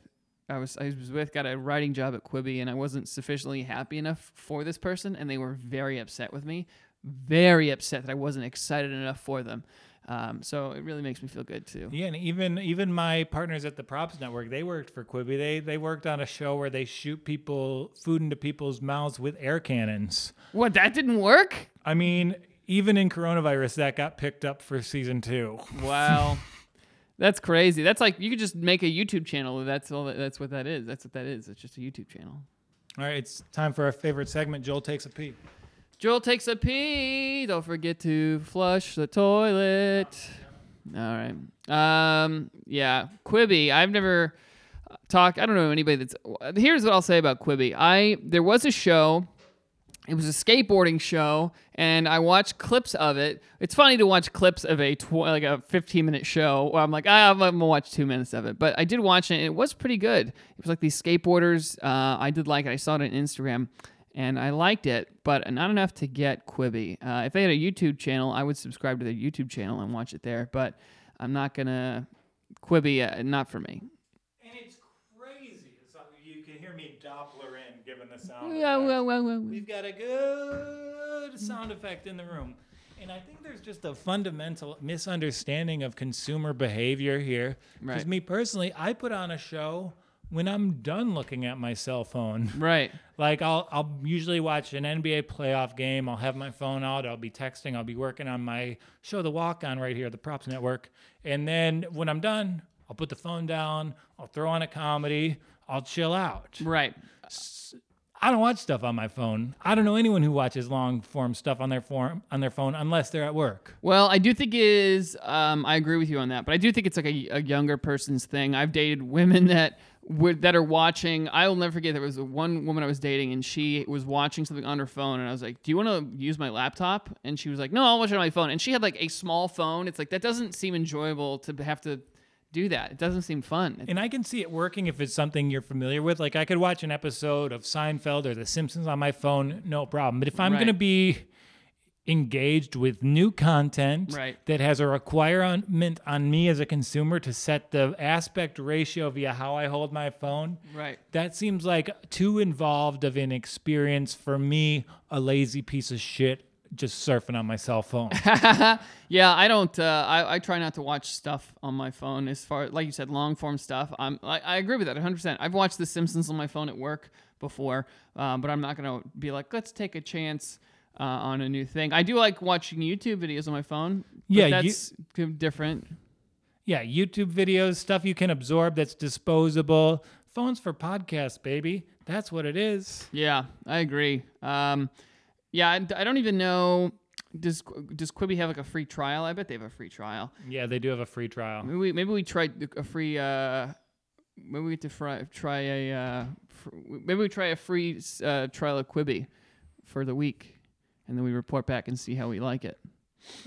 I was I was with, got a writing job at Quibi, and I wasn't sufficiently happy enough for this person, and they were very upset with me, very upset that I wasn't excited enough for them. Um, so it really makes me feel good too. Yeah, and even even my partners at the Props Network, they worked for Quibi. They they worked on a show where they shoot people food into people's mouths with air cannons. What that didn't work? I mean, even in coronavirus, that got picked up for season two. Wow. That's crazy. That's like you could just make a YouTube channel. That's all. That, that's what that is. That's what that is. It's just a YouTube channel. All right, it's time for our favorite segment. Joel takes a pee. Joel takes a pee. Don't forget to flush the toilet. All right. Um. Yeah. Quibi. I've never talked. I don't know anybody that's. Here's what I'll say about Quibi. I there was a show. It was a skateboarding show, and I watched clips of it. It's funny to watch clips of a tw- like a 15 minute show. Where I'm like, ah, I'm gonna watch two minutes of it, but I did watch it. and It was pretty good. It was like these skateboarders. Uh, I did like it. I saw it on Instagram, and I liked it, but not enough to get Quibi. Uh, if they had a YouTube channel, I would subscribe to their YouTube channel and watch it there. But I'm not gonna Quibi. Uh, not for me. And it's crazy. It's like you can hear me Doppler in given the sound. Yeah, well, well, well. We've got a good sound effect in the room. And I think there's just a fundamental misunderstanding of consumer behavior here. Because Right. me personally, I put on a show when I'm done looking at my cell phone. Right. Like I'll I'll usually watch an NBA playoff game. I'll have my phone out. I'll be texting. I'll be working on my show, The Walk On, right here, the Props Network. And then when I'm done, I'll put the phone down. I'll throw on a comedy. I'll chill out. Right. I don't watch stuff on my phone. I don't know anyone who watches long form stuff on their form on their phone unless they're at work. Well, I do think is Um, I agree with you on that, but I do think it's like a, a younger person's thing. I've dated women that would that are watching. I will never forget. There was one woman I was dating, and she was watching something on her phone, and I was like, "Do you want to use my laptop?" And she was like, "No, I'll watch it on my phone." And she had like a small phone. It's like that doesn't seem enjoyable to have to do that. It doesn't seem fun. And I can see it working if it's something you're familiar with. Like I could watch an episode of Seinfeld or The Simpsons on my phone, no problem. But if I'm Right. going to be engaged with new content Right. that has a requirement on me as a consumer to set the aspect ratio via how I hold my phone, right. that seems like too involved of an experience for me, a lazy piece of shit just surfing on my cell phone. Yeah, I don't. Uh, I, I try not to watch stuff on my phone as far like you said, long form stuff. I'm I, I agree with that 100. percent I've watched The Simpsons on my phone at work before, um, but I'm not gonna be like, let's take a chance uh, on a new thing. I do like watching YouTube videos on my phone. but Yeah, that's c- different. Yeah, YouTube videos, stuff you can absorb that's disposable. Phones for podcasts, baby. That's what it is. Yeah, I agree. Um, yeah, I, I don't even know. Does does Quibi have like a free trial? I bet they have a free trial. Yeah, they do have a free trial. Maybe we, maybe we try a free. Uh, maybe we get to fry, try a. Uh, fr- maybe we try a free uh, trial of Quibi for the week, and then we report back and see how we like it.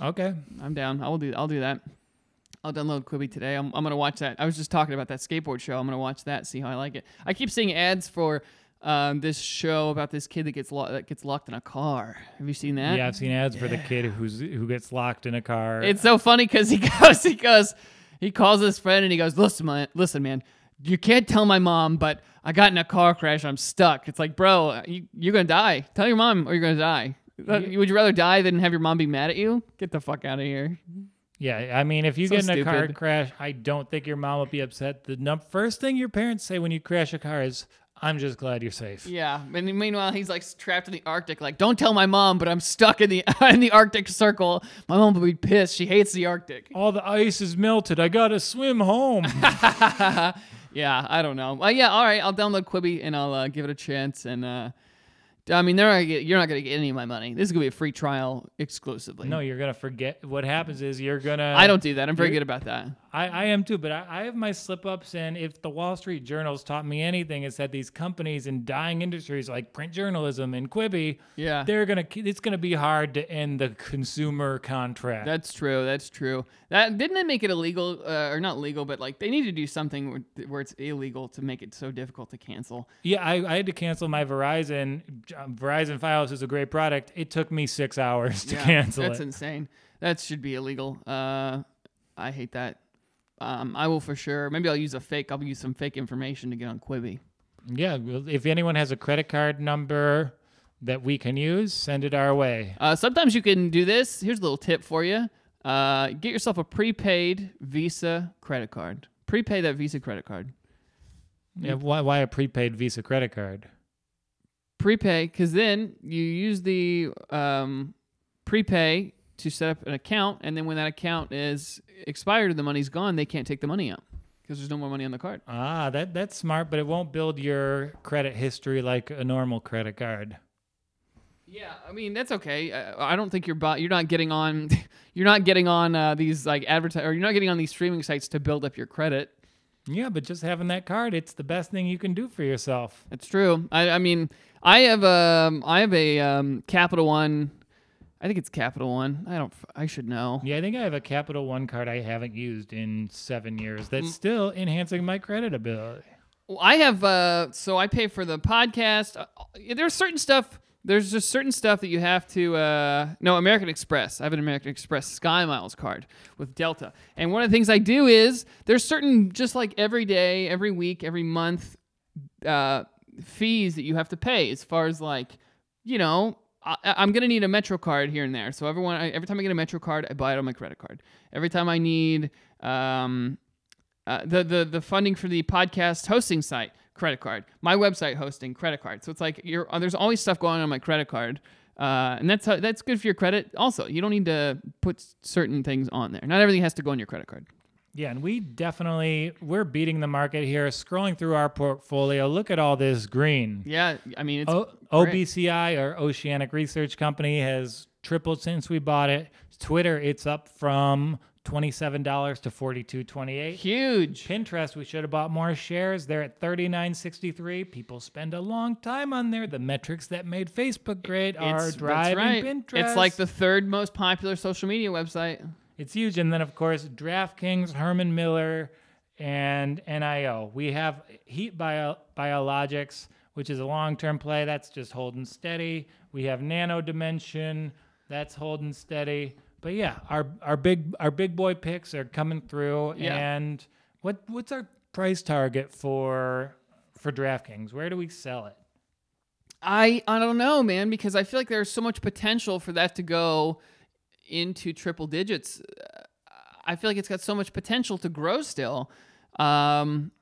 Okay. I'm down. I'll do. I'll do that. I'll download Quibi today. I'm, I'm gonna watch that. I was just talking about that skateboard show. I'm gonna watch that. See how I like it. I keep seeing ads for um, this show about this kid that gets lo- that gets locked in a car. Have you seen that? Yeah, I've seen ads for the kid who's who gets locked in a car. It's so funny because he goes, he goes, he calls his friend and he goes, listen, man, listen, man, you can't tell my mom, but I got in a car crash. I'm stuck. It's like, bro, you, you're gonna die. Tell your mom or you're gonna die. Would you rather die than have your mom be mad at you? Get the fuck out of here. yeah, I mean, if you So get in a car stupid. crash, I don't think your mom would be upset. The num- first thing your parents say when you crash a car is, "I'm just glad you're safe." Yeah. And meanwhile, he's like trapped in the Arctic. Like, don't tell my mom, but I'm stuck in the in the Arctic Circle. My mom will be pissed. She hates the Arctic. All the ice is melted. I gotta swim home. yeah, I don't know. Well, yeah, all right. I'll download Quibi and I'll uh, give it a chance. And uh, I mean, they're not get, you're not going to get any of my money. This is going to be a free trial exclusively. no, you're gonna forget. What happens is you're gonna. I don't do that. I'm very good about that. I, I am too, but I, I have my slip ups. And if the Wall Street Journal's taught me anything, it's that these companies in dying industries like print journalism and Quibi, Yeah. they're gonna. It's gonna be hard to end the consumer contract. That's true. That's true. That didn't they make it illegal uh, or not legal, but like they need to do something where, where it's illegal to make it so difficult to cancel. yeah, I, I had to cancel my Verizon. Verizon Fios is a great product. It took me six hours to Yeah, cancel That's it. insane. That should be illegal. Uh, I hate that. Um, I will for sure. Maybe I'll use a fake. I'll use some fake information to get on Quibi. yeah, if anyone has a credit card number that we can use, send it our way. Uh, sometimes you can do this. Here's a little tip for you. Uh, get yourself a prepaid Visa credit card. Prepay that Visa credit card. Yeah, why, why a prepaid Visa credit card? Prepay, because then you use the um, prepay to set up an account, and then when that account is expired, and the money's gone. They can't take the money out because there's no more money on the card. Ah, that that's smart, but it won't build your credit history like a normal credit card. Yeah, I mean that's okay. I, I don't think you're bu- you're not getting on you're not getting on uh, these like advertise or you're not getting on these streaming sites to build up your credit. Yeah, but just having that card, it's the best thing you can do for yourself. It's true. I, I mean, I have a um, have a um, Capital One. I think it's Capital One. I don't. I should know. Yeah, I think I have a Capital One card I haven't used in seven years. That's Mm. still enhancing my credit ability. Well, I have. Uh, so I pay for the podcast. Uh, there's certain stuff. There's just certain stuff that you have to. Uh, no, American Express. I have an American Express Sky Miles card with Delta, and one of the things I do is there's certain just like every day, every week, every month uh, fees that you have to pay as far as like, you know. I, I'm gonna need a Metro card here and there, so everyone, I, every time I get a Metro card, I buy it on my credit card. Every time I need um, uh, the the the funding for the podcast hosting site credit card. My website hosting credit card. So it's like you're uh, there's always stuff going on my credit card uh, and that's how, that's good for your credit. Also you don't need to put certain things on there. Not everything has to go on your credit card Yeah, and we definitely we're beating the market here. Scrolling through our portfolio, look at all this green. yeah i mean it's O-. OBCI, or Oceanic Research Company, has tripled since we bought it. Twitter, it's up from twenty-seven dollars to forty-two twenty-eight. huge Pinterest, we should have bought more shares. They're at thirty-nine sixty-three. People spend a long time on there. The metrics that made Facebook great are It's- that's driving right. Pinterest. it's like the third most popular social media website It's huge. And then, of course, DraftKings, Herman Miller, and NIO. We have Heat Bio, Biologics, which is a long term play. That's just holding steady. We have Nano Dimension. That's holding steady. But yeah, our our big our big boy picks are coming through. Yeah. And what what's our price target for for DraftKings? Where do we sell it? I I don't know, man, because I feel like there's so much potential for that to go into triple digits. Uh, I feel like it's got so much potential to grow still. Um,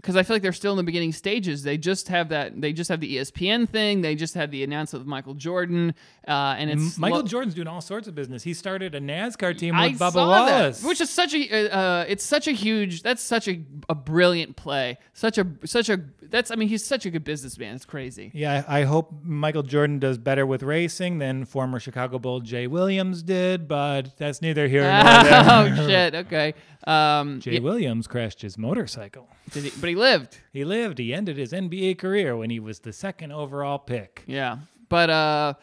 because I feel like they're still in the beginning stages. They just have that. They just have the ESPN thing. They just had the announcement of Michael Jordan, uh, and it's Michael lo- Jordan's doing all sorts of business. He started a NASCAR team with I Bubba Wallace. that, which is such a uh, it's such a huge that's such a, a brilliant play. Such a such a that's I mean he's such a good businessman. It's crazy. Yeah, I hope Michael Jordan does better with racing than former Chicago Bull Jay Williams did, but that's neither here nor there. oh shit. Okay. Um, Jay Williams crashed his motorcycle. Did he, but he lived. He lived. He ended his NBA career when he was the second overall pick. Yeah. But uh,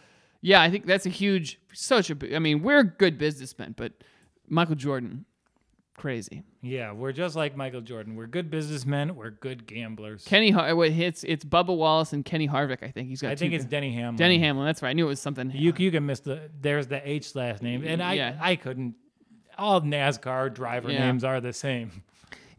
yeah, I think that's a huge, such a, I mean, we're good businessmen, but Michael Jordan, crazy. Yeah, we're just like Michael Jordan. We're good businessmen. We're good gamblers. Kenny, Har- wait, it's it's Bubba Wallace and Kenny Harvick. I think he's got. I think it's Denny Hamlin. Denny Hamlin. That's right. I knew it was something. You you can miss the there's the H last name, and I Yeah. I couldn't. All NASCAR driver Yeah. names are the same.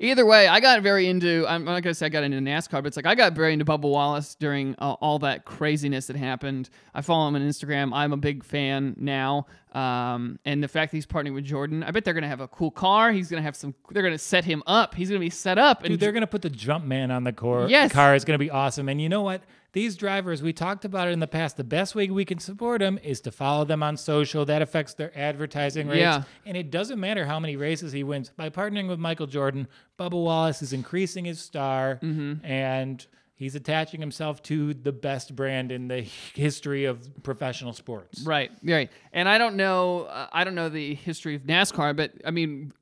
Either way, I got very into. I'm not gonna say I got into NASCAR, but it's like I got very into Bubba Wallace during uh, all that craziness that happened. I follow him on Instagram. I'm a big fan now, um, and the fact that he's partnering with Jordan, I bet they're gonna have a cool car. He's gonna have some. They're gonna set him up. He's gonna be set up, and Dude, they're gonna put the jump man on the core Yes. car. It's gonna be awesome. And you know what? These drivers, we talked about it in the past. The best way we can support them is to follow them on social. That affects their advertising rates. Yeah. And it doesn't matter how many races he wins. By partnering with Michael Jordan, Bubba Wallace is increasing his star Mm-hmm. and he's attaching himself to the best brand in the history of professional sports. Right, right. And I don't know, uh, I don't know the history of NASCAR, but I mean,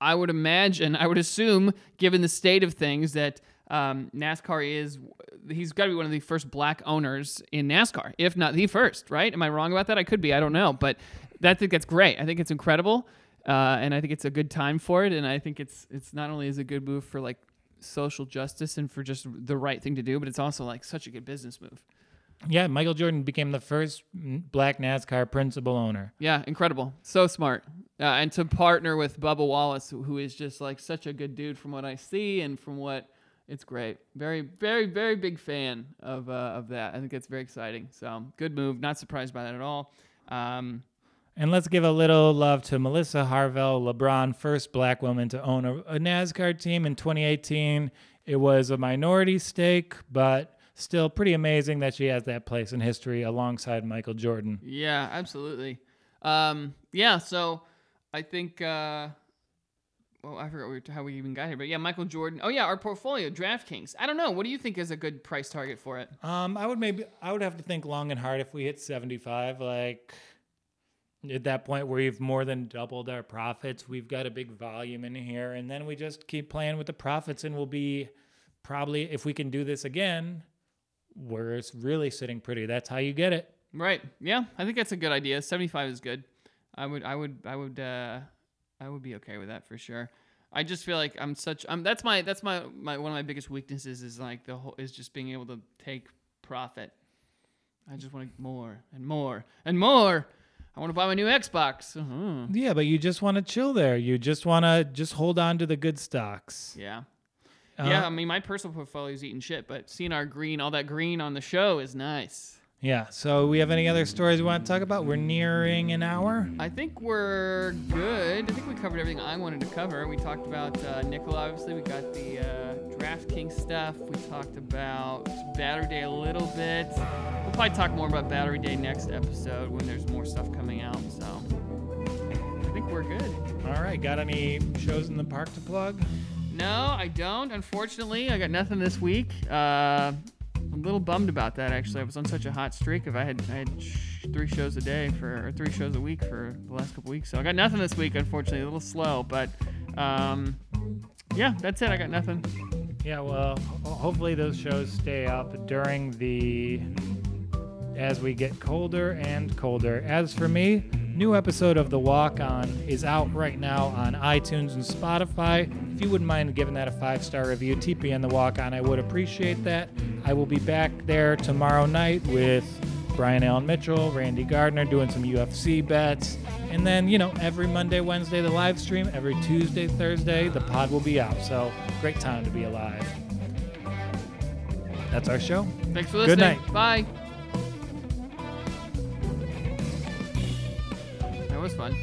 I would imagine, I would assume, given the state of things, that um, NASCAR is, he's got to be one of the first black owners in NASCAR, if not the first, right? Am I wrong about that? I could be, I don't know, but that, I think that's great. I think it's incredible, uh, and I think it's a good time for it, and I think it's it's not only is a good move for like social justice and for just the right thing to do, but it's also like such a good business move. Yeah, Michael Jordan became the first black NASCAR principal owner. Yeah, incredible. So smart. Uh, and to partner with Bubba Wallace, who is just like such a good dude from what I see and from what it's great. Very, very, very big fan of uh, of that. I think it's very exciting. So good move. Not surprised by that at all. Um, And let's give a little love to Melissa Harville, LeBron, first black woman to own a, a NASCAR team in 2018. It was a minority stake, but still pretty amazing that she has that place in history alongside Michael Jordan. yeah, absolutely. Um, yeah. So I think. Uh, well, I forgot how we even got here, but yeah, Michael Jordan. Oh yeah, our portfolio, DraftKings. I don't know. What do you think is a good price target for it? Um, I would maybe I would have to think long and hard if we hit 75. Like at that point, where we've more than doubled our profits. We've got a big volume in here, and then we just keep playing with the profits, and we'll be probably if we can do this again, where it's really sitting pretty. That's how you get it. Right. Yeah, I think that's a good idea. Seventy-five is good. I would. I would. I would. Uh, I would be okay with that for sure. I just feel like I'm such. I'm. That's my. That's my. My one of my biggest weaknesses is like the whole is just being able to take profit. I just want more and more and more. I want to buy my new Xbox. Uh-huh. Yeah, but you just want to chill there. You just want to just hold on to the good stocks. Yeah. Uh, yeah, I mean, my personal portfolio is eating shit, but seeing our green, all that green on the show is nice. Yeah. So we have any other stories we want to talk about? We're nearing an hour. I think we're good. I think we covered everything I wanted to cover. We talked about uh, Nikola, obviously. We got the uh, DraftKings stuff. We talked about Battery Day a little bit. We'll probably talk more about Battery Day next episode when there's more stuff coming out. So I think we're good. All right. Got any shows in the park to plug? No, I don't. Unfortunately, I got nothing this week. Uh, I'm a little bummed about that. Actually, I was on such a hot streak. If I had, I had sh- three shows a day for, or three shows a week for the last couple weeks. So I got nothing this week. Unfortunately, a little slow. But um, yeah, that's it. I got nothing. Yeah, well, hopefully those shows stay up during the as we get colder and colder. As for me, new episode of The Walk On is out right now on iTunes and Spotify. You wouldn't mind giving that a five-star review, TP and The Walk On, I would appreciate that. I will be back there tomorrow night with Brian Allen Mitchell, Randy Gardner doing some UFC bets. And then, you know, every Monday, Wednesday, the live stream. Every Tuesday, Thursday, the pod will be out. So, great time to be alive. That's our show. Thanks for listening. Good night. Bye. That was fun.